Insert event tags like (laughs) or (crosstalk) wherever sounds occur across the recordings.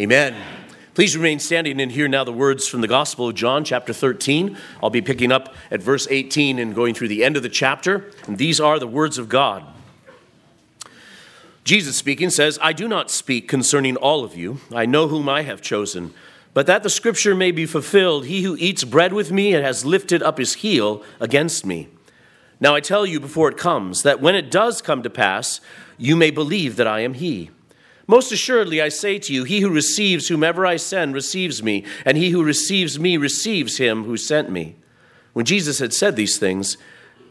Amen. Please remain standing and hear now the words from the Gospel of John, chapter 13. I'll be picking up at verse 18 and going through the end of the chapter. And these are the words of God. Jesus speaking says, I do not speak concerning all of you. I know whom I have chosen. But that the scripture may be fulfilled, he who eats bread with me and has lifted up his heel against me. Now I tell you before it comes, that when it does come to pass, you may believe that I am he. Most assuredly, I say to you, he who receives whomever I send receives me, and he who receives me receives him who sent me. When Jesus had said these things,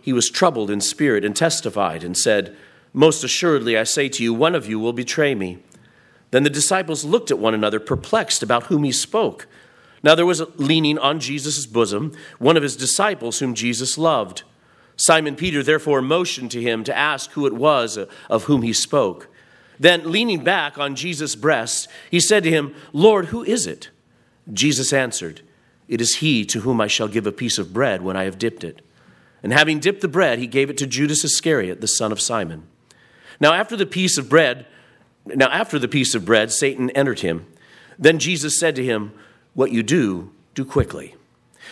he was troubled in spirit and testified and said, Most assuredly, I say to you, one of you will betray me. Then the disciples looked at one another, perplexed about whom he spoke. Now there was leaning on Jesus' bosom one of his disciples whom Jesus loved. Simon Peter therefore motioned to him to ask who it was of whom he spoke. Then, leaning back on Jesus' breast, he said to him, Lord, who is it? Jesus answered, It is he to whom I shall give a piece of bread when I have dipped it. And having dipped the bread, he gave it to Judas Iscariot, the son of Simon. Now, after the piece of bread, now after the piece of bread, Satan entered him. Then Jesus said to him, What you do, do quickly.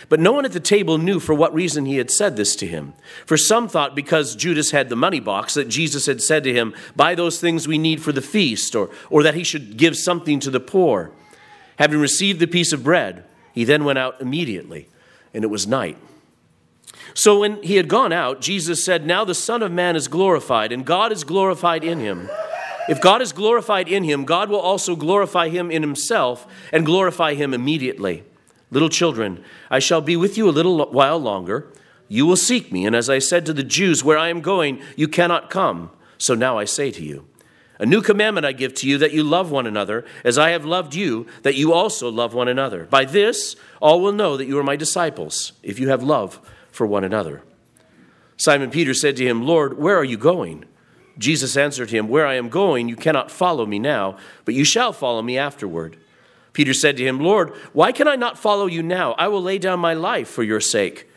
But no one at the table knew for what reason he had said this to him. For some thought because Judas had the money box that Jesus had said to him, Buy those things we need for the feast, or, or that he should give something to the poor. Having received the piece of bread, he then went out immediately, and it was night. So when he had gone out, Jesus said, Now the Son of Man is glorified, and God is glorified in him. If God is glorified in him, God will also glorify him in himself and glorify him immediately. Little children, I shall be with you a little while longer. You will seek me, and as I said to the Jews, Where I am going, you cannot come. So now I say to you, A new commandment I give to you, that you love one another, as I have loved you, that you also love one another. By this, all will know that you are my disciples, if you have love for one another. Simon Peter said to him, Lord, where are you going? Jesus answered him, Where I am going, you cannot follow me now, but you shall follow me afterward. Peter said to him, Lord, why can I not follow you now? I will lay down my life for your sake.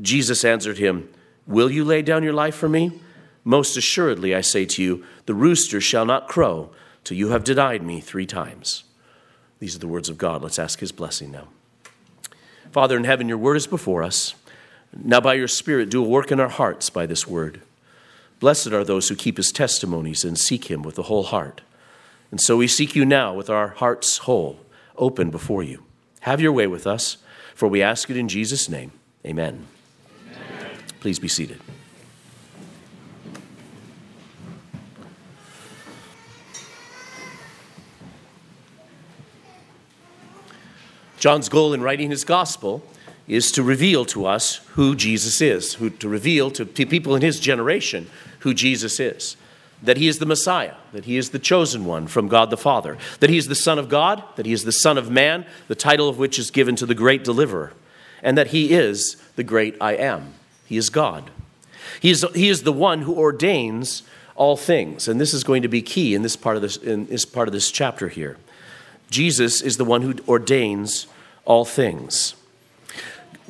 Jesus answered him, Will you lay down your life for me? Most assuredly, I say to you, the rooster shall not crow till you have denied me three times. These are the words of God. Let's ask his blessing now. Father in heaven, your word is before us. Now, by your Spirit, do a work in our hearts by this word. Blessed are those who keep his testimonies and seek him with the whole heart. And so we seek you now with our hearts whole open before you. Have your way with us, for we ask it in Jesus' name. Amen. Amen. Please be seated. John's goal in writing his gospel is to reveal to us who Jesus is, who, to reveal to people in his generation who Jesus is that he is the Messiah, that he is the chosen one from God the Father, that he is the Son of God, that he is the Son of Man, the title of which is given to the great deliverer, and that he is the great I am. He is God. He is, he is the one who ordains all things, and this is going to be key in this part of this, in this part of this chapter here. Jesus is the one who ordains all things.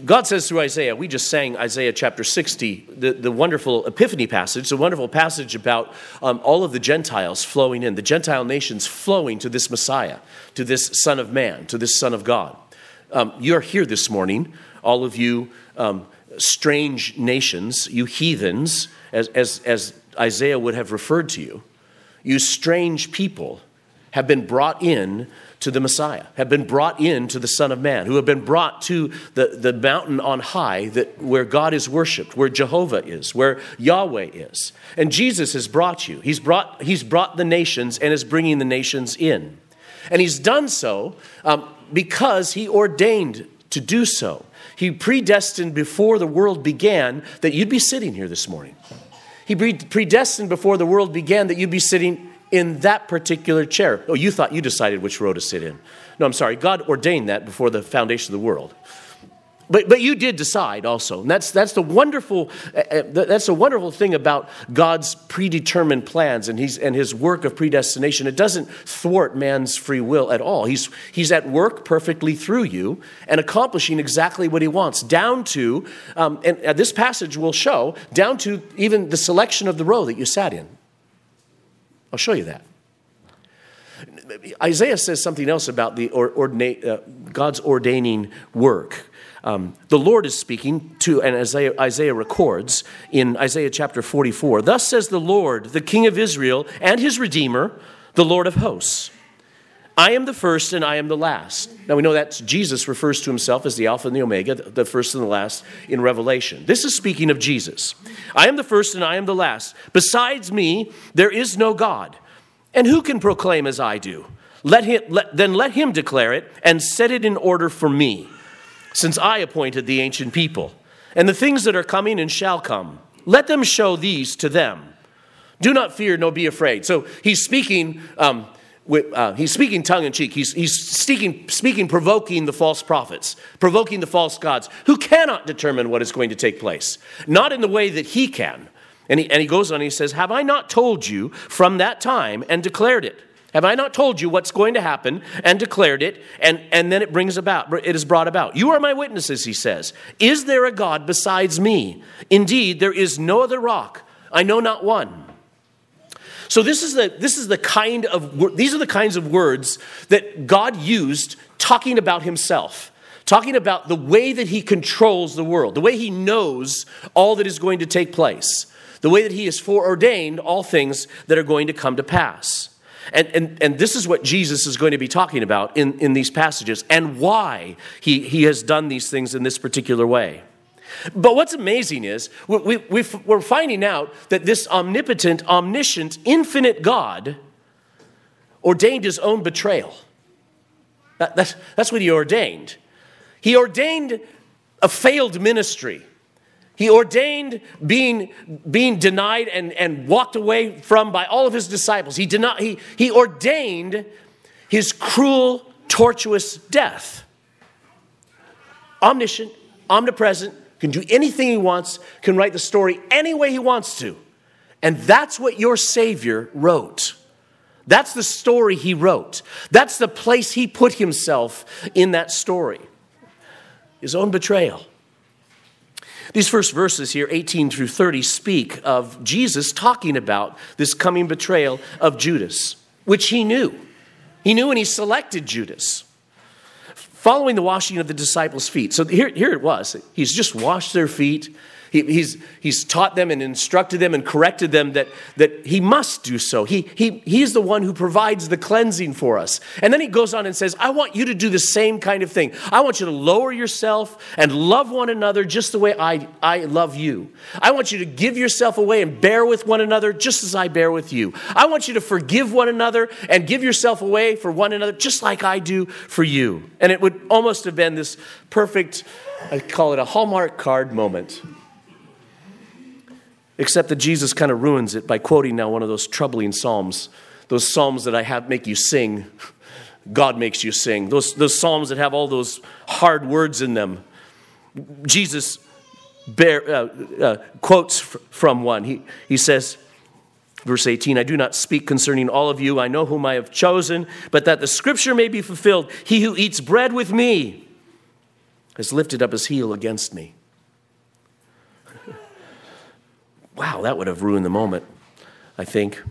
God says through Isaiah, we just sang Isaiah chapter 60, the, the wonderful Epiphany passage, the wonderful passage about um, all of the Gentiles flowing in, the Gentile nations flowing to this Messiah, to this Son of Man, to this Son of God. Um, you're here this morning, all of you um, strange nations, you heathens, as, as, as Isaiah would have referred to you, you strange people have been brought in to the Messiah, have been brought in to the Son of Man, who have been brought to the, the mountain on high that, where God is worshiped, where Jehovah is, where Yahweh is. And Jesus has brought you. He's brought, he's brought the nations and is bringing the nations in. And he's done so um, because he ordained to do so. He predestined before the world began that you'd be sitting here this morning. He predestined before the world began that you'd be sitting in that particular chair. Oh, you thought you decided which row to sit in. No, I'm sorry. God ordained that before the foundation of the world. But, but you did decide also. And that's, that's, the wonderful, uh, that's the wonderful thing about God's predetermined plans and, he's, and his work of predestination. It doesn't thwart man's free will at all. He's, he's at work perfectly through you and accomplishing exactly what he wants, down to, um, and this passage will show, down to even the selection of the row that you sat in. I'll show you that. Isaiah says something else about the ordinate, uh, God's ordaining work. Um, the Lord is speaking to, and Isaiah, Isaiah records in Isaiah chapter 44 Thus says the Lord, the King of Israel and his Redeemer, the Lord of hosts. I am the first and I am the last. Now we know that Jesus refers to himself as the Alpha and the Omega, the first and the last in Revelation. This is speaking of Jesus. I am the first and I am the last. Besides me, there is no God. And who can proclaim as I do? Let him, let, then let him declare it and set it in order for me, since I appointed the ancient people. And the things that are coming and shall come, let them show these to them. Do not fear, nor be afraid. So he's speaking um, uh, he's speaking tongue in cheek. He's, he's speaking, speaking, provoking the false prophets, provoking the false gods who cannot determine what is going to take place, not in the way that he can. And he, and he goes on he says, Have I not told you from that time and declared it? Have I not told you what's going to happen and declared it? And, and then it brings about, it is brought about. You are my witnesses, he says. Is there a God besides me? Indeed, there is no other rock. I know not one. So this is the this is the kind of these are the kinds of words that God used talking about himself. Talking about the way that he controls the world, the way he knows all that is going to take place, the way that he has foreordained all things that are going to come to pass. And, and, and this is what Jesus is going to be talking about in, in these passages and why he, he has done these things in this particular way. But what's amazing is we, we, we're finding out that this omnipotent, omniscient, infinite God ordained his own betrayal. That, that's, that's what he ordained. He ordained a failed ministry. He ordained being, being denied and, and walked away from by all of his disciples. He, not, he, he ordained his cruel, tortuous death. Omniscient, omnipresent, can do anything he wants, can write the story any way he wants to. And that's what your Savior wrote. That's the story he wrote. That's the place he put himself in that story. His own betrayal. These first verses here, 18 through 30, speak of Jesus talking about this coming betrayal of Judas, which he knew. He knew and he selected Judas following the washing of the disciples' feet. So here, here it was. He's just washed their feet. He, he's, he's taught them and instructed them and corrected them that, that he must do so. He, he, he's the one who provides the cleansing for us. And then he goes on and says, I want you to do the same kind of thing. I want you to lower yourself and love one another just the way I, I love you. I want you to give yourself away and bear with one another just as I bear with you. I want you to forgive one another and give yourself away for one another just like I do for you. And it would almost have been this perfect, I call it a Hallmark card moment Except that Jesus kind of ruins it by quoting now one of those troubling psalms, those psalms that I have make you sing. God makes you sing. Those, those psalms that have all those hard words in them. Jesus bear, uh, uh, quotes from one. He, he says, verse 18, I do not speak concerning all of you. I know whom I have chosen, but that the scripture may be fulfilled. He who eats bread with me has lifted up his heel against me. Wow, that would have ruined the moment, I think.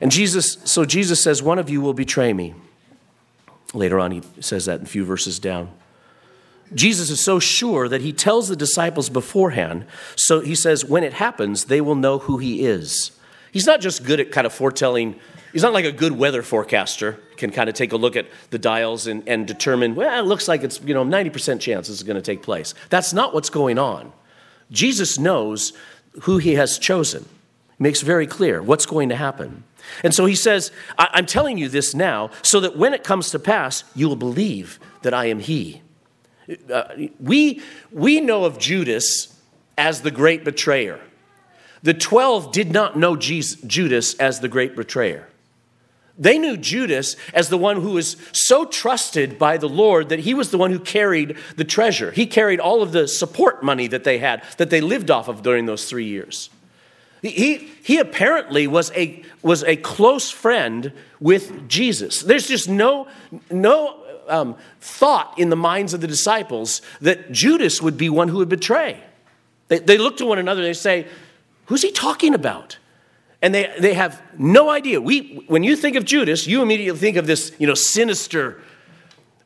And Jesus, so Jesus says, One of you will betray me. Later on, he says that in a few verses down. Jesus is so sure that he tells the disciples beforehand. So he says, when it happens, they will know who he is. He's not just good at kind of foretelling, he's not like a good weather forecaster, can kind of take a look at the dials and, and determine, well, it looks like it's, you know, 90% chance this is going to take place. That's not what's going on. Jesus knows who he has chosen. Makes very clear what's going to happen. And so he says, I'm telling you this now so that when it comes to pass, you will believe that I am he. Uh, we, we know of Judas as the great betrayer. The 12 did not know Jesus, Judas as the great betrayer. They knew Judas as the one who was so trusted by the Lord that he was the one who carried the treasure. He carried all of the support money that they had, that they lived off of during those three years. He, he apparently was a, was a close friend with Jesus. There's just no, no um, thought in the minds of the disciples that Judas would be one who would betray. They, they look to one another and they say, Who's he talking about? And they, they have no idea. We, when you think of Judas, you immediately think of this, you know, sinister.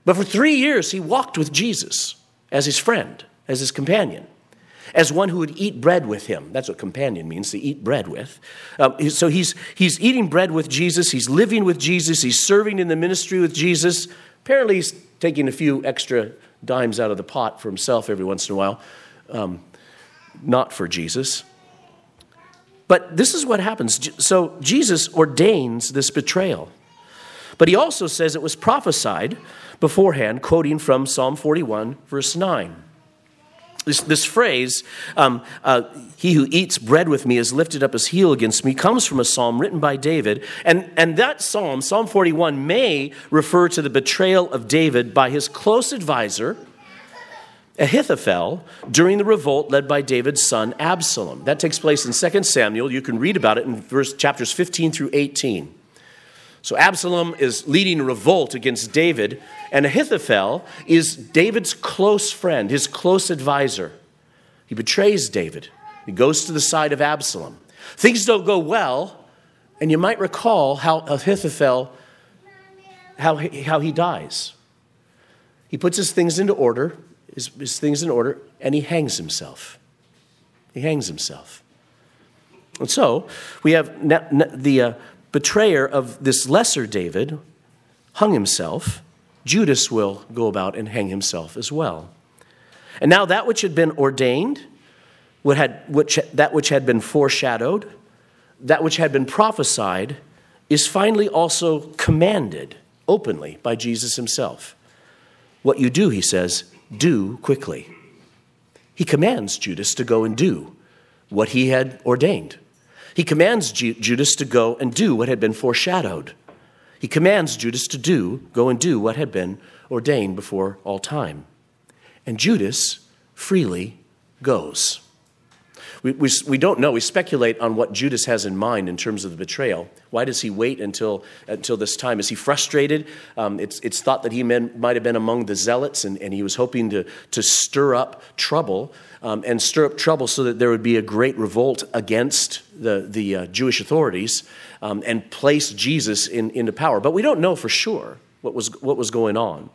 But for three years, he walked with Jesus as his friend, as his companion, as one who would eat bread with him. That's what companion means, to eat bread with. Um, so he's, he's eating bread with Jesus, he's living with Jesus, he's serving in the ministry with Jesus. Apparently, he's taking a few extra dimes out of the pot for himself every once in a while, um, not for Jesus. But this is what happens. So Jesus ordains this betrayal. But he also says it was prophesied beforehand, quoting from Psalm 41, verse 9. This, this phrase, um, uh, he who eats bread with me has lifted up his heel against me, comes from a psalm written by David. And, and that psalm, Psalm 41, may refer to the betrayal of David by his close advisor, Ahithophel during the revolt led by David's son Absalom. That takes place in 2 Samuel. You can read about it in verse, chapters 15 through 18. So Absalom is leading a revolt against David, and Ahithophel is David's close friend, his close advisor. He betrays David. He goes to the side of Absalom. Things don't go well, and you might recall how Ahithophel how he, how he dies. He puts his things into order his, his things in order, and he hangs himself. He hangs himself. And so we have the uh, betrayer of this lesser David hung himself. Judas will go about and hang himself as well. And now that which had been ordained, what had, which, that which had been foreshadowed, that which had been prophesied, is finally also commanded openly by Jesus himself. What you do, he says, do quickly. He commands Judas to go and do what he had ordained. He commands Ju- Judas to go and do what had been foreshadowed. He commands Judas to do, go and do what had been ordained before all time. And Judas freely goes. We, we, we don't know. We speculate on what Judas has in mind in terms of the betrayal. Why does he wait until, until this time? Is he frustrated? Um, it's, it's thought that he might have been among the zealots and, and he was hoping to, to stir up trouble um, and stir up trouble so that there would be a great revolt against the, the uh, Jewish authorities um, and place Jesus in, into power. But we don't know for sure what was, what was going on.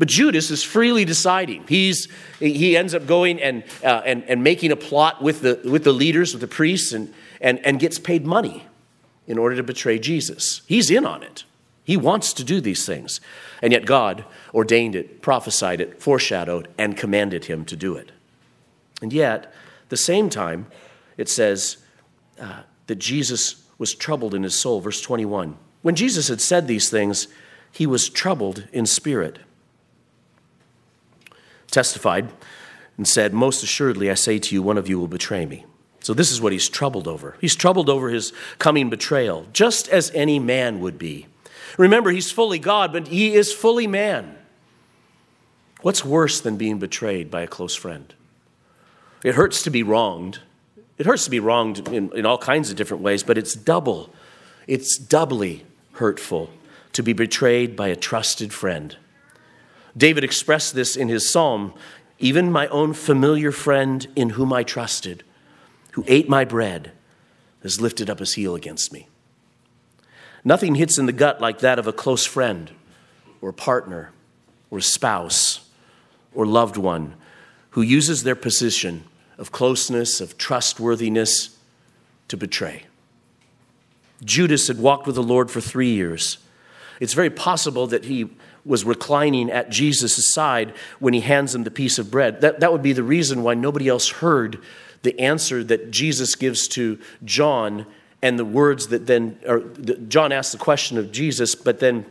But Judas is freely deciding. He's, he ends up going and, uh, and, and making a plot with the, with the leaders, with the priests, and, and, and gets paid money in order to betray Jesus. He's in on it. He wants to do these things. And yet God ordained it, prophesied it, foreshadowed, and commanded him to do it. And yet, the same time, it says uh, that Jesus was troubled in his soul. Verse 21. When Jesus had said these things, he was troubled in spirit testified and said, Most assuredly, I say to you, one of you will betray me. So, this is what he's troubled over. He's troubled over his coming betrayal, just as any man would be. Remember, he's fully God, but he is fully man. What's worse than being betrayed by a close friend? It hurts to be wronged. It hurts to be wronged in, in all kinds of different ways, but it's double, it's doubly hurtful to be betrayed by a trusted friend. David expressed this in his psalm even my own familiar friend in whom I trusted, who ate my bread, has lifted up his heel against me. Nothing hits in the gut like that of a close friend or partner or spouse or loved one who uses their position of closeness, of trustworthiness to betray. Judas had walked with the Lord for three years. It's very possible that he was reclining at Jesus' side when he hands him the piece of bread. That, that would be the reason why nobody else heard the answer that Jesus gives to John and the words that then, or John asks the question of Jesus, but then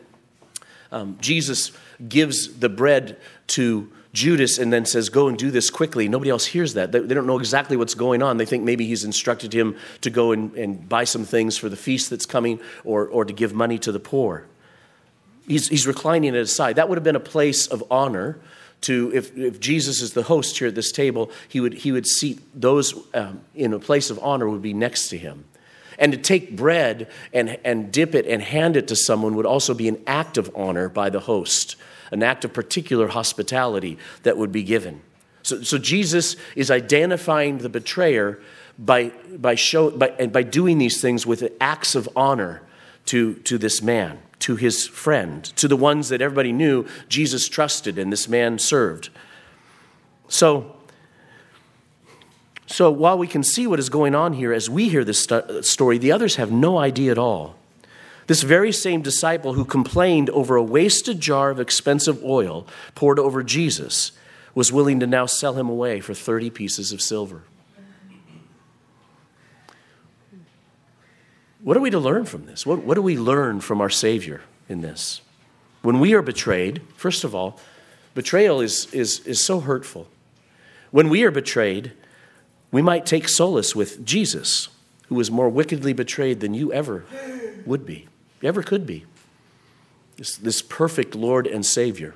um, Jesus gives the bread to Judas and then says, Go and do this quickly. Nobody else hears that. They, they, don't know exactly what's going on. They think maybe he's instructed him to go and, and buy some things for the feast that's coming or, or to give money to the poor he's, he's reclining at his side. That would have been a place of honor to, if, if Jesus is the host here at this table, he would, he would seat those um, in a place of honor would be next to him. And to take bread and, and dip it and hand it to someone would also be an act of honor by the host, an act of particular hospitality that would be given. So, so Jesus is identifying the betrayer by, by, show, by, and by doing these things with acts of honor to, to this man, to his friend, to the ones that everybody knew Jesus trusted and this man served. So, so while we can see what is going on here as we hear this story, the others have no idea at all. This very same disciple who complained over a wasted jar of expensive oil poured over Jesus was willing to now sell him away for 30 pieces of silver. What are we to learn from this? What, what do we learn from our Savior in this? When we are betrayed, first of all, betrayal is, is, is so hurtful. When we are betrayed, we might take solace with Jesus, who was more wickedly betrayed than you ever would be, ever could be. This, this perfect Lord and Savior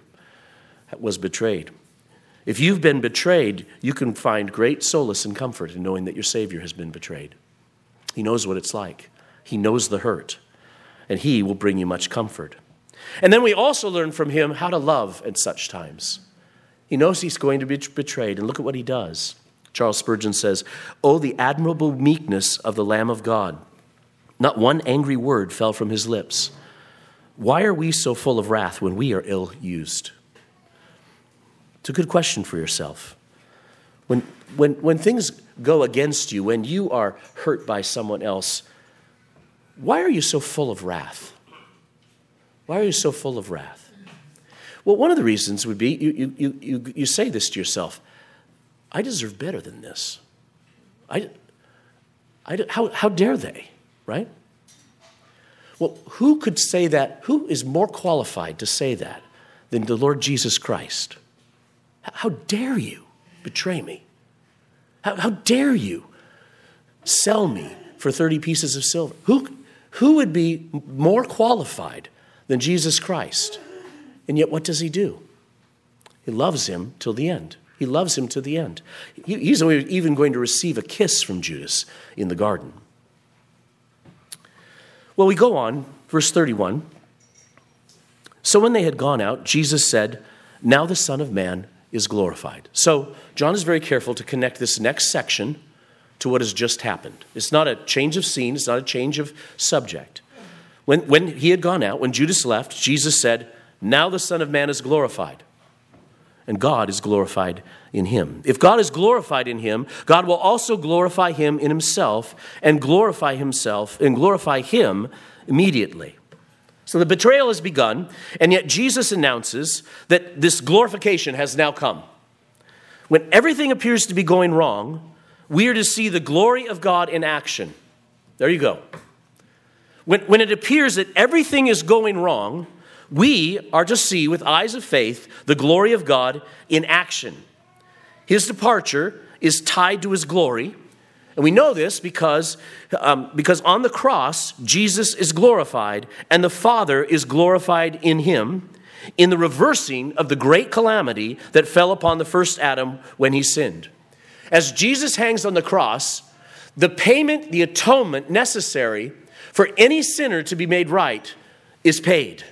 was betrayed. If you've been betrayed, you can find great solace and comfort in knowing that your Savior has been betrayed. He knows what it's like, He knows the hurt, and He will bring you much comfort. And then we also learn from Him how to love at such times. He knows He's going to be betrayed, and look at what He does. Charles Spurgeon says, Oh, the admirable meekness of the Lamb of God. Not one angry word fell from his lips. Why are we so full of wrath when we are ill used? It's a good question for yourself. When, when, when things go against you, when you are hurt by someone else, why are you so full of wrath? Why are you so full of wrath? Well, one of the reasons would be you, you, you, you say this to yourself I deserve better than this. I, I, how, how dare they, right? Well, who could say that? Who is more qualified to say that than the Lord Jesus Christ? How dare you betray me? How, how dare you sell me for 30 pieces of silver? Who, who would be more qualified than Jesus Christ? And yet, what does he do? He loves him till the end. He loves him to the end. He's even going to receive a kiss from Judas in the garden. Well, we go on, verse 31. So when they had gone out, Jesus said, Now the Son of Man is glorified. So John is very careful to connect this next section to what has just happened. It's not a change of scene, it's not a change of subject. When, when he had gone out, when Judas left, Jesus said, Now the Son of Man is glorified and God is glorified in him. If God is glorified in him, God will also glorify him in himself and glorify himself and glorify him immediately. So the betrayal has begun, and yet Jesus announces that this glorification has now come. When everything appears to be going wrong, we are to see the glory of God in action. There you go. When, when it appears that everything is going wrong, we are to see with eyes of faith the glory of God in action. His departure is tied to his glory. And we know this because, um, because on the cross, Jesus is glorified and the Father is glorified in him in the reversing of the great calamity that fell upon the first Adam when he sinned. As Jesus hangs on the cross, the payment, the atonement necessary for any sinner to be made right is paid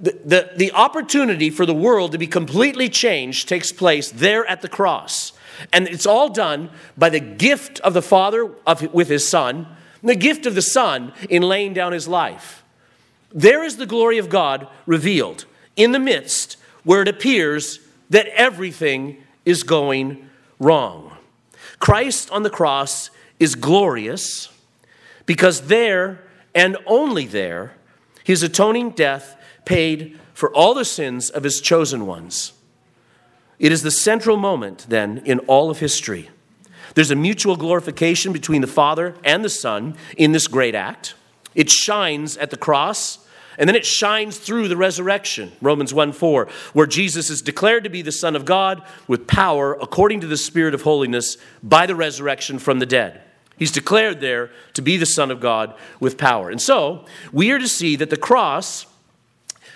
the, the, the opportunity for the world to be completely changed takes place there at the cross. And it's all done by the gift of the Father of, with his Son, the gift of the Son in laying down his life. There is the glory of God revealed in the midst where it appears that everything is going wrong. Christ on the cross is glorious because there and only there, his atoning death paid for all the sins of his chosen ones. It is the central moment, then, in all of history. There's a mutual glorification between the Father and the Son in this great act. It shines at the cross, and then it shines through the resurrection, Romans 1 4, where Jesus is declared to be the Son of God with power according to the Spirit of holiness by the resurrection from the dead. He's declared there to be the Son of God with power. And so, we are to see that the cross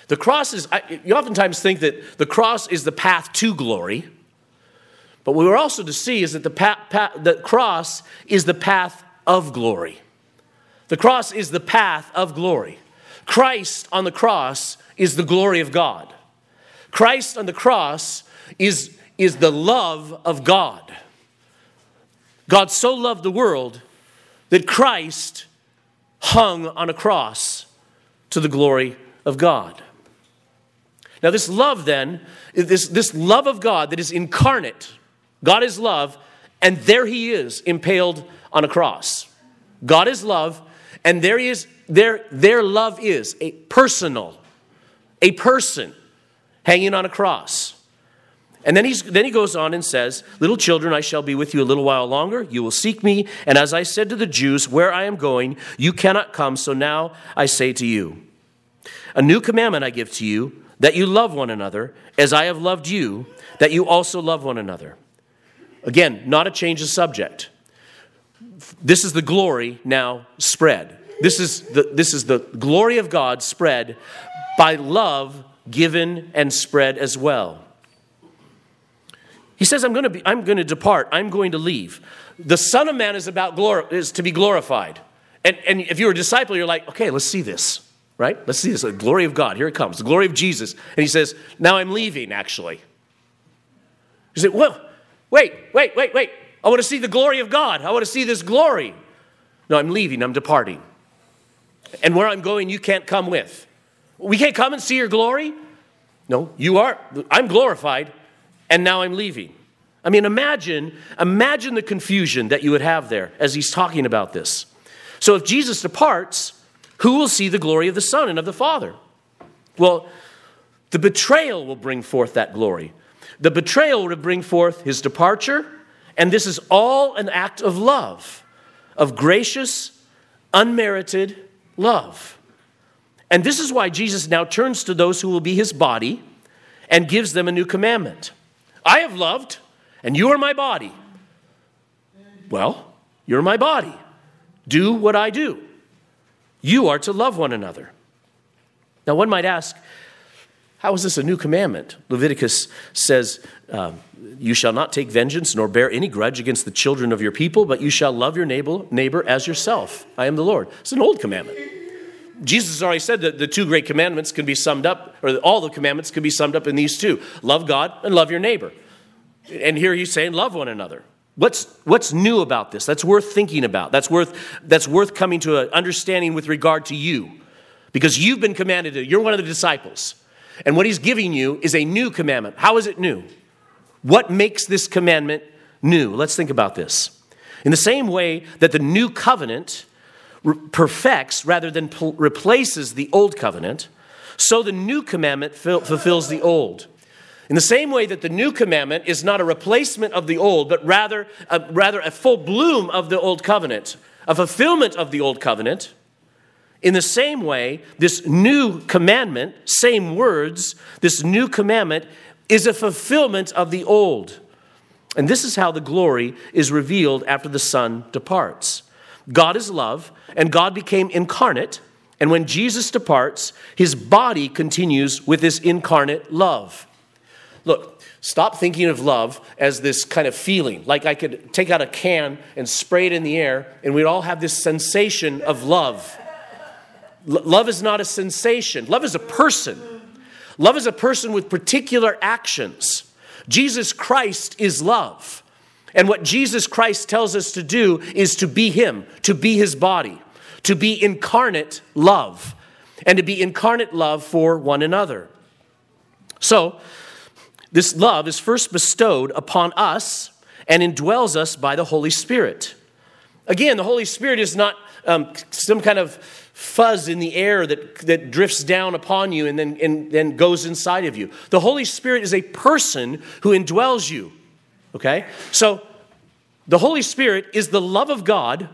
the cross is, you oftentimes think that the cross is the path to glory, but what we're also to see is that the, pa- pa- the cross is the path of glory. The cross is the path of glory. Christ on the cross is the glory of God. Christ on the cross is, is the love of God. God so loved the world that Christ hung on a cross to the glory of God. Now, this love, then, this, this love of God that is incarnate, God is love, and there he is impaled on a cross. God is love, and there he is, there, their love is a personal, a person hanging on a cross. And then, he's, then he goes on and says, Little children, I shall be with you a little while longer. You will seek me. And as I said to the Jews, Where I am going, you cannot come. So now I say to you, A new commandment I give to you, that you love one another, as I have loved you, that you also love one another. Again, not a change of subject. This is the glory now spread. This is the, this is the glory of God spread by love given and spread as well. He says, I'm going to, be, I'm going to depart. I'm going to leave. The Son of Man is, about glor- is to be glorified. And, and if you're a disciple, you're like, okay, let's see this, right? Let's see this. The glory of God. Here it comes. The glory of Jesus. And he says, now I'm leaving, actually. He said, well, wait, wait, wait, wait. I want to see the glory of God. I want to see this glory. No, I'm leaving. I'm departing. And where I'm going, you can't come with. We can't come and see your glory? No, you are. I'm glorified and now I'm leaving. I mean, imagine, imagine the confusion that you would have there as he's talking about this. So if Jesus departs, who will see the glory of the Son and of the Father? Well, the betrayal will bring forth that glory. The betrayal will bring forth his departure, and this is all an act of love, of gracious, unmerited love. And this is why Jesus now turns to those who will be his body and gives them a new commandment. I have loved, and you are my body. Well, you're my body. Do what I do. You are to love one another. Now, one might ask, how is this a new commandment? Leviticus says, um, You shall not take vengeance nor bear any grudge against the children of your people, but you shall love your neighbor, neighbor as yourself. I am the Lord. It's an old commandment. Jesus already said that the two great commandments can be summed up, or all the commandments can be summed up in these two love God and love your neighbor. And here he's saying, love one another. What's, what's new about this? That's worth thinking about. That's worth, that's worth coming to an understanding with regard to you. Because you've been commanded to, you're one of the disciples. And what he's giving you is a new commandment. How is it new? What makes this commandment new? Let's think about this. In the same way that the new covenant perfects rather than replaces the old covenant, so the new commandment fulfills the old. In the same way that the new commandment is not a replacement of the old, but rather a, rather a full bloom of the old covenant, a fulfillment of the old covenant, in the same way, this new commandment, same words, this new commandment is a fulfillment of the old. And this is how the glory is revealed after the Son departs. God is love, and God became incarnate. And when Jesus departs, his body continues with this incarnate love. Look, stop thinking of love as this kind of feeling. Like I could take out a can and spray it in the air, and we'd all have this sensation of love. Love is not a sensation, love is a person. Love is a person with particular actions. Jesus Christ is love. And what Jesus Christ tells us to do is to be Him, to be His body, to be incarnate love, and to be incarnate love for one another. So, this love is first bestowed upon us and indwells us by the Holy Spirit. Again, the Holy Spirit is not um, some kind of fuzz in the air that, that drifts down upon you and then, and then goes inside of you. The Holy Spirit is a person who indwells you. Okay? So the Holy Spirit is the love of God.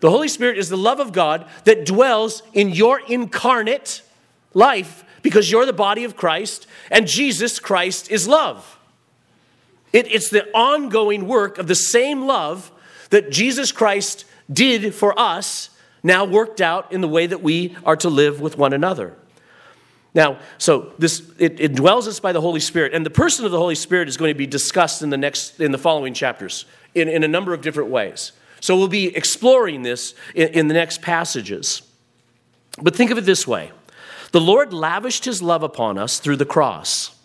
The Holy Spirit is the love of God that dwells in your incarnate life because you're the body of Christ and Jesus Christ is love. It, it's the ongoing work of the same love that Jesus Christ did for us, now worked out in the way that we are to live with one another. Now, so this it, it, dwells us by the Holy Spirit, and the person of the Holy Spirit is going to be discussed in the next in the following chapters in, in a number of different ways. So we'll be exploring this in, in the next passages. But think of it this way: the Lord lavished his love upon us through the cross.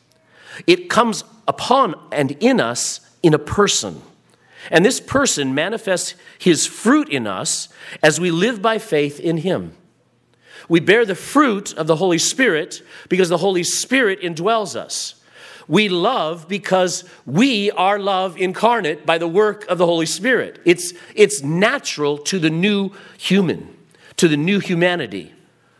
It comes upon and in us in a person. And this person manifests his fruit in us as we live by faith in him. We bear the fruit of the Holy Spirit because the Holy Spirit indwells us. We love because we are love incarnate by the work of the Holy Spirit. It's, it's natural to the new human, to the new humanity,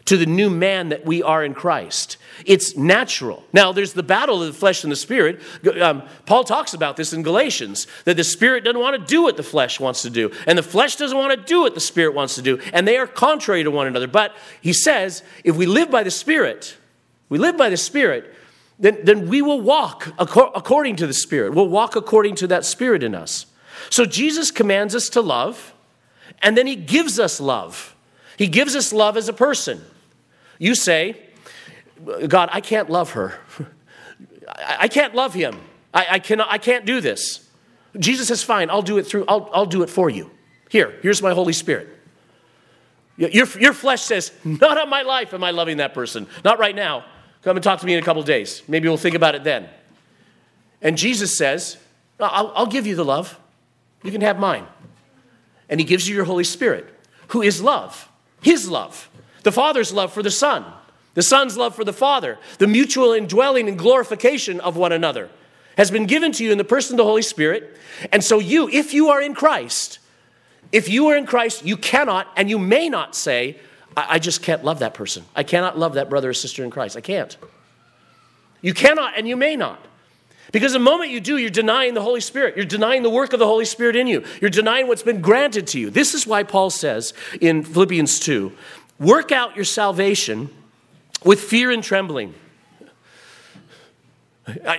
to the new man that we are in Christ. It's natural. Now, there's the battle of the flesh and the spirit. Um, Paul talks about this in Galatians that the spirit doesn't want to do what the flesh wants to do, and the flesh doesn't want to do what the spirit wants to do, and they are contrary to one another. But he says, if we live by the spirit, we live by the spirit, then, then we will walk according to the spirit. We'll walk according to that spirit in us. So Jesus commands us to love, and then he gives us love. He gives us love as a person. You say, God, I can't love her. (laughs) I can't love him. I, I, cannot, I can't do this. Jesus says, fine, I'll do it through, I'll, I'll do it for you. Here, here's my Holy Spirit. Your, your flesh says, not on my life am I loving that person. Not right now. Come and talk to me in a couple days. Maybe we'll think about it then. And Jesus says, I'll, I'll give you the love. You can have mine. And he gives you your Holy Spirit, who is love, his love, the Father's love for the Son the Son's love for the Father, the mutual indwelling and glorification of one another has been given to you in the person of the Holy Spirit. And so, you, if you are in Christ, if you are in Christ, you cannot and you may not say, I, I just can't love that person. I cannot love that brother or sister in Christ. I can't. You cannot and you may not. Because the moment you do, you're denying the Holy Spirit. You're denying the work of the Holy Spirit in you. You're denying what's been granted to you. This is why Paul says in Philippians 2 work out your salvation with fear and trembling.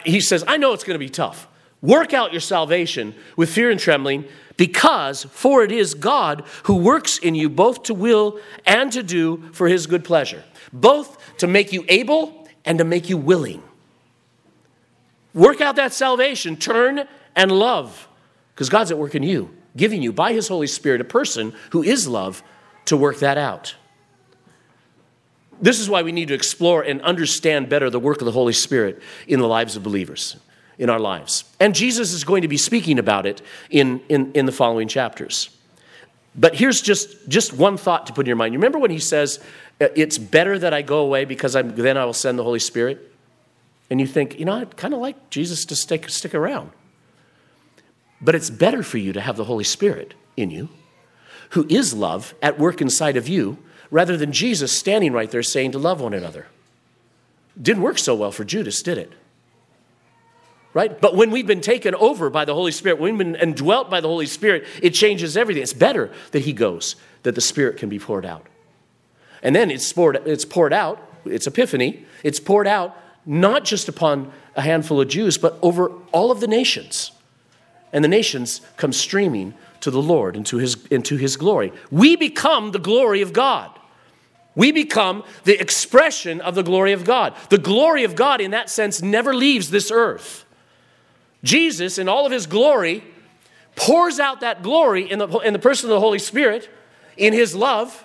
He says, I know it's going to be tough. Work out your salvation with fear and trembling, because for it is God who works in you both to will and to do for his good pleasure, both to make you able and to make you willing. Work out that salvation, turn and love, because God's at work in you, giving you by his Holy Spirit a person who is love to work that out. This is why we need to explore and understand better the work of the Holy Spirit in the lives of believers, in our lives. And Jesus is going to be speaking about it in, in, in the following chapters. But here's just, just one thought to put in your mind. You remember when he says, uh, It's better that I go away because I'm, then I will send the Holy Spirit? And you think, you know, I'd kind of like Jesus to stick, stick around. But it's better for you to have the Holy Spirit in you, who is love at work inside of you rather than Jesus standing right there saying to love one another. Didn't work so well for Judas, did it? Right? But when we've been taken over by the Holy Spirit, when we've been indwelt by the Holy Spirit, it changes everything. It's better that He goes, that the Spirit can be poured out. And then it's poured, it's poured out, it's epiphany, it's poured out not just upon a handful of Jews, but over all of the nations. And the nations come streaming to the Lord and to his, into his glory. We become the glory of God. We become the expression of the glory of God. The glory of God, in that sense, never leaves this earth. Jesus, in all of his glory, pours out that glory in the, in the person of the Holy Spirit, in his love,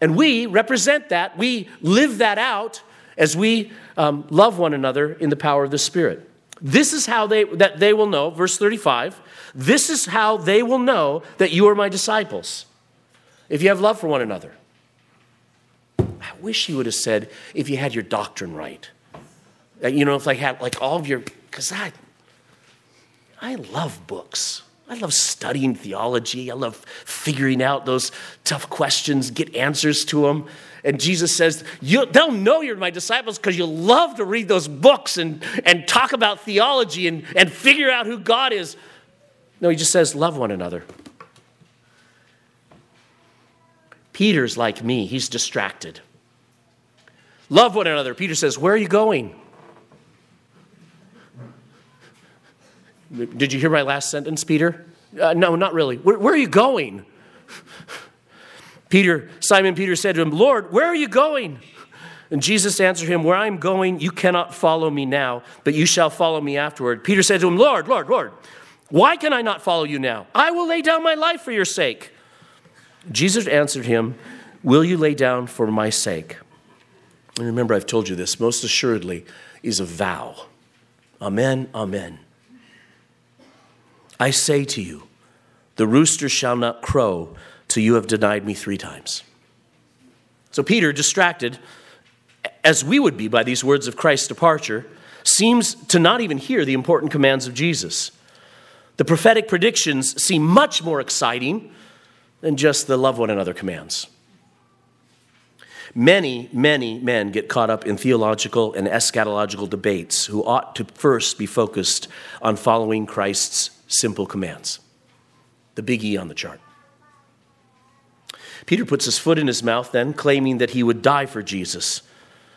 and we represent that. We live that out as we um, love one another in the power of the Spirit. This is how they that they will know, verse 35. This is how they will know that you are my disciples. If you have love for one another. I wish you would have said if you had your doctrine right. Uh, you know, if I had like all of your, because I, I love books. I love studying theology. I love figuring out those tough questions, get answers to them. And Jesus says, they'll know you're my disciples because you love to read those books and, and talk about theology and, and figure out who God is. No, he just says, love one another. Peter's like me, he's distracted. Love one another. Peter says, Where are you going? Did you hear my last sentence, Peter? Uh, no, not really. Where, where are you going? Peter, Simon Peter said to him, Lord, where are you going? And Jesus answered him, Where I'm going, you cannot follow me now, but you shall follow me afterward. Peter said to him, Lord, Lord, Lord, why can I not follow you now? I will lay down my life for your sake. Jesus answered him, Will you lay down for my sake? And remember, I've told you this, most assuredly is a vow. Amen, amen. I say to you, The rooster shall not crow till you have denied me three times. So Peter, distracted, as we would be by these words of Christ's departure, seems to not even hear the important commands of Jesus. The prophetic predictions seem much more exciting than just the love one another commands. Many, many men get caught up in theological and eschatological debates who ought to first be focused on following Christ's simple commands. The big E on the chart. Peter puts his foot in his mouth then, claiming that he would die for Jesus,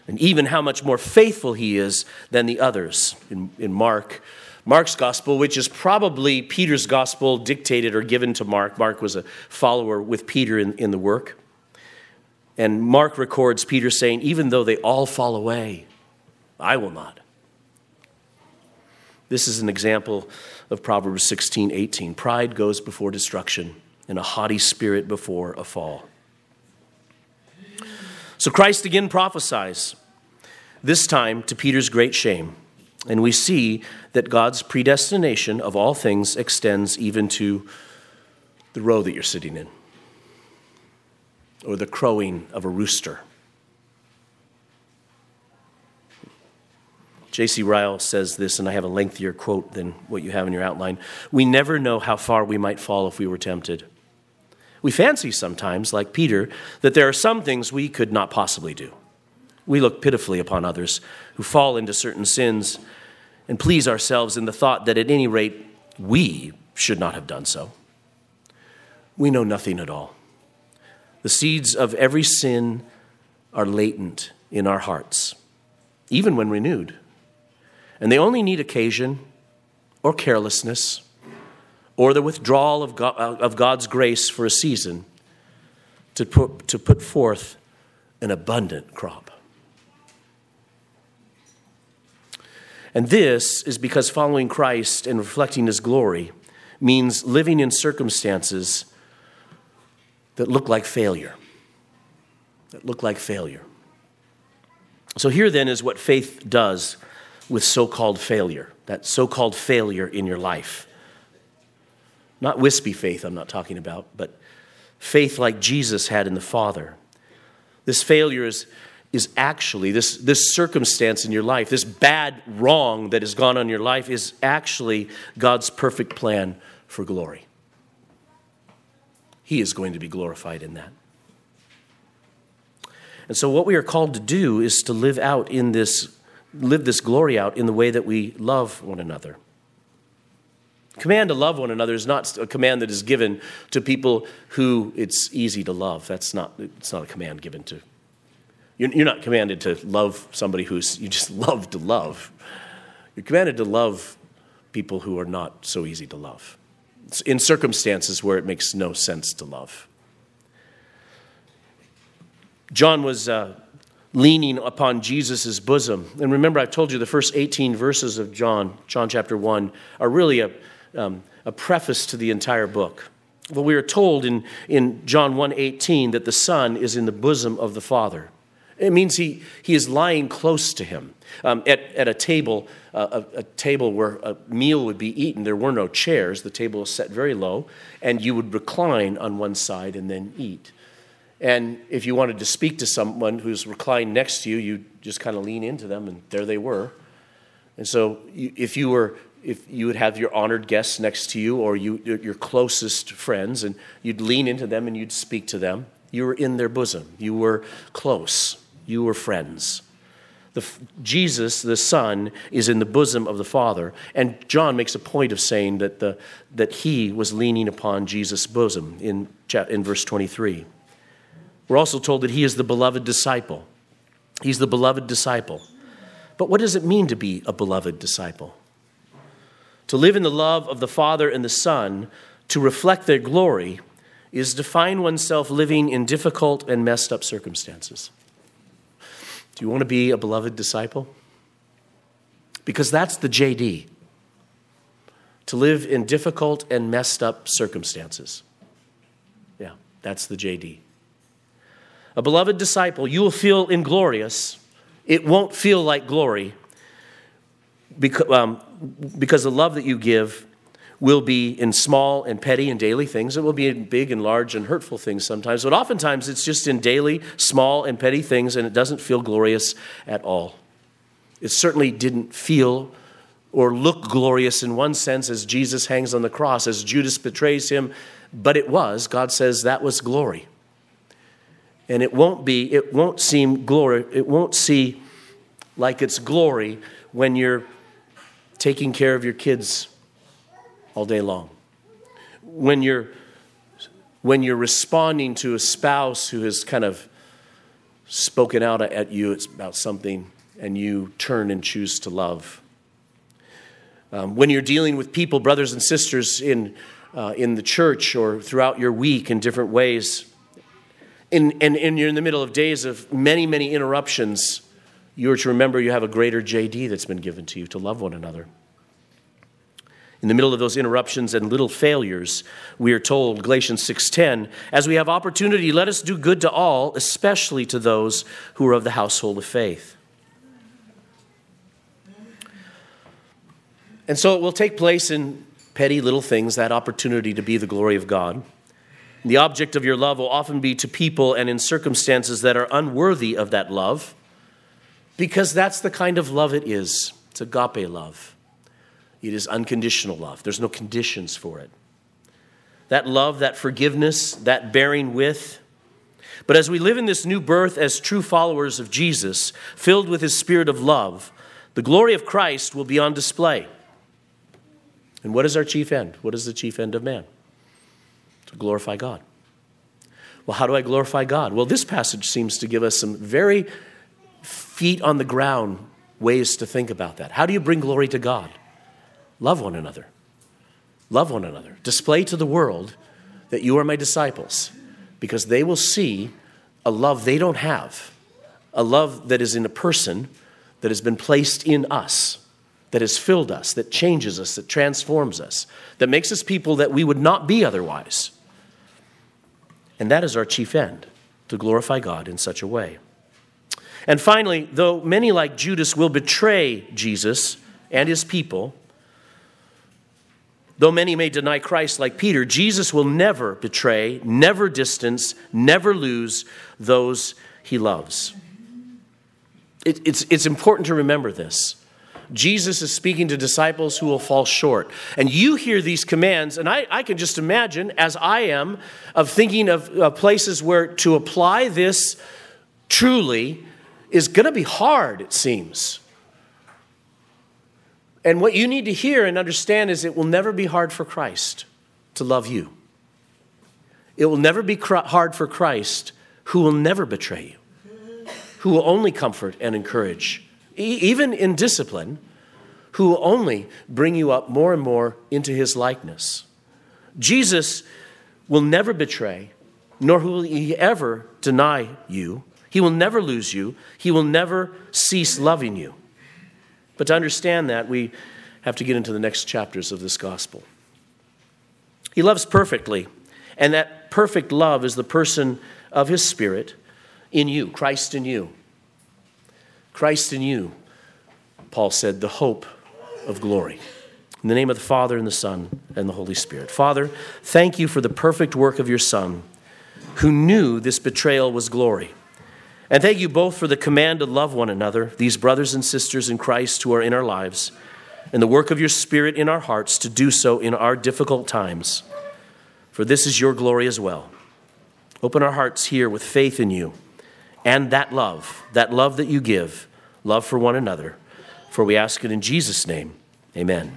and even how much more faithful he is than the others. In, in Mark, Mark's gospel, which is probably Peter's gospel dictated or given to Mark. Mark was a follower with Peter in, in the work. And Mark records Peter saying, Even though they all fall away, I will not. This is an example of Proverbs 16, 18. Pride goes before destruction, and a haughty spirit before a fall. So Christ again prophesies, this time to Peter's great shame. And we see that God's predestination of all things extends even to the row that you're sitting in or the crowing of a rooster. J.C. Ryle says this, and I have a lengthier quote than what you have in your outline. We never know how far we might fall if we were tempted. We fancy sometimes, like Peter, that there are some things we could not possibly do. We look pitifully upon others who fall into certain sins and please ourselves in the thought that at any rate we should not have done so. We know nothing at all. The seeds of every sin are latent in our hearts, even when renewed. And they only need occasion or carelessness or the withdrawal of, God, of God's grace for a season to put, to put forth an abundant crop. And this is because following Christ and reflecting his glory means living in circumstances that look like failure. That look like failure. So, here then is what faith does with so called failure, that so called failure in your life. Not wispy faith, I'm not talking about, but faith like Jesus had in the Father. This failure is, is actually, this, this circumstance in your life, this bad wrong that has gone on your life, is actually God's perfect plan for glory. He is going to be glorified in that. And so, what we are called to do is to live out in this, live this glory out in the way that we love one another. Command to love one another is not a command that is given to people who it's easy to love. That's not, it's not a command given to. You're, not commanded to love somebody who's you just (laughs) love to love. You're commanded to love people who are not so easy to love in circumstances where it makes no sense to love. John was uh, leaning upon Jesus' bosom. And remember, I've told you the first 18 verses of John, John chapter 1, are really a, um, a preface to the entire book. Well, we are told in, in John 1.18 that the Son is in the bosom of the Father. It means he, he is lying close to him. Um, at, at a table, uh, a, a, table where a meal would be eaten, there were no chairs. The table was set very low, and you would recline on one side and then eat. And if you wanted to speak to someone who's reclined next to you, you just kind of lean into them, and there they were. And so, you, if you were, if you would have your honored guests next to you, or you, your closest friends, and you'd lean into them and you'd speak to them, you were in their bosom. You were close you were friends. The, Jesus, the Son, is in the bosom of the Father. And John makes a point of saying that, the, that he was leaning upon Jesus' bosom in, in verse 23. We're also told that he is the beloved disciple. He's the beloved disciple. But what does it mean to be a beloved disciple? To live in the love of the Father and the Son, to reflect their glory, is to find oneself living in difficult and messed up circumstances. Do you want to be a beloved disciple? Because that's the JD to live in difficult and messed up circumstances. Yeah, that's the JD. A beloved disciple, you will feel inglorious. It won't feel like glory because, um, because the love that you give will be in small and petty and daily things. It will be in big and large and hurtful things sometimes. But oftentimes it's just in daily, small, and petty things, and it doesn't feel glorious at all. It certainly didn't feel or look glorious in one sense as Jesus hangs on the cross, as Judas betrays him, but it was. God says that was glory. And it won't be, it won't seem glory, it won't see like it's glory when you're taking care of your kids all day long. When you're when you're responding to a spouse who has kind of spoken out at you about something and you turn and choose to love. Um, when you're dealing with people, brothers and sisters in, uh, in the church or throughout your week in different ways, in, and, and you're in the middle of days of many, many interruptions, you are to remember you have a greater JD that's been given to you to love one another. In the middle of those interruptions and little failures, we are told, Galatians 6:10, as we have opportunity, let us do good to all, especially to those who are of the household of faith. And so it will take place in petty little things, that opportunity to be the glory of God. The object of your love will often be to people and in circumstances that are unworthy of that love, because that's the kind of love it is. It's agape love. It is unconditional love, there's no conditions for it. That love, that forgiveness, that bearing with. But as we live in this new birth as true followers of Jesus, filled with his spirit of love, the glory of Christ will be on display. And what is our chief end? What is the chief end of man? To glorify God. Well, how do I glorify God? Well, this passage seems to give us some very feet on the ground ways to think about that. How do you bring glory to God? Love one another. Love one another. Display to the world that you are my disciples because they will see a love they don't have, a love that is in a person that has been placed in us, that has filled us, that changes us, that transforms us, that makes us people that we would not be otherwise. And that is our chief end, to glorify God in such a way. And finally, though many like Judas will betray Jesus and his people, Though many may deny Christ like Peter, Jesus will never betray, never distance, never lose those he loves. It, it's, it's important to remember this. Jesus is speaking to disciples who will fall short. And you hear these commands, and I, I can just imagine, as I am, of thinking of uh, places where to apply this truly is going to be hard, it seems. And what you need to hear and understand is it will never be hard for Christ to love you. It will never be hard for Christ who will never betray you, who will only comfort and encourage, even in discipline, who will only bring you up more and more into his likeness. Jesus will never betray, nor will he ever deny you. He will never lose you. He will never cease loving you. But to understand that, we have to get into the next chapters of this gospel. He loves perfectly, and that perfect love is the person of his Spirit in you, Christ in you. Christ in you, Paul said, the hope of glory. In the name of the Father, and the Son, and the Holy Spirit. Father, thank you for the perfect work of your Son, who knew this betrayal was glory and thank you both for the command to love one another, these brothers and sisters in Christ who are in our lives, and the work of your Spirit in our hearts to do so in our difficult times. For this is your glory as well. Open our hearts here with faith in you and that love, that love that you give, love for one another. For we ask it in Jesus' name. Amen.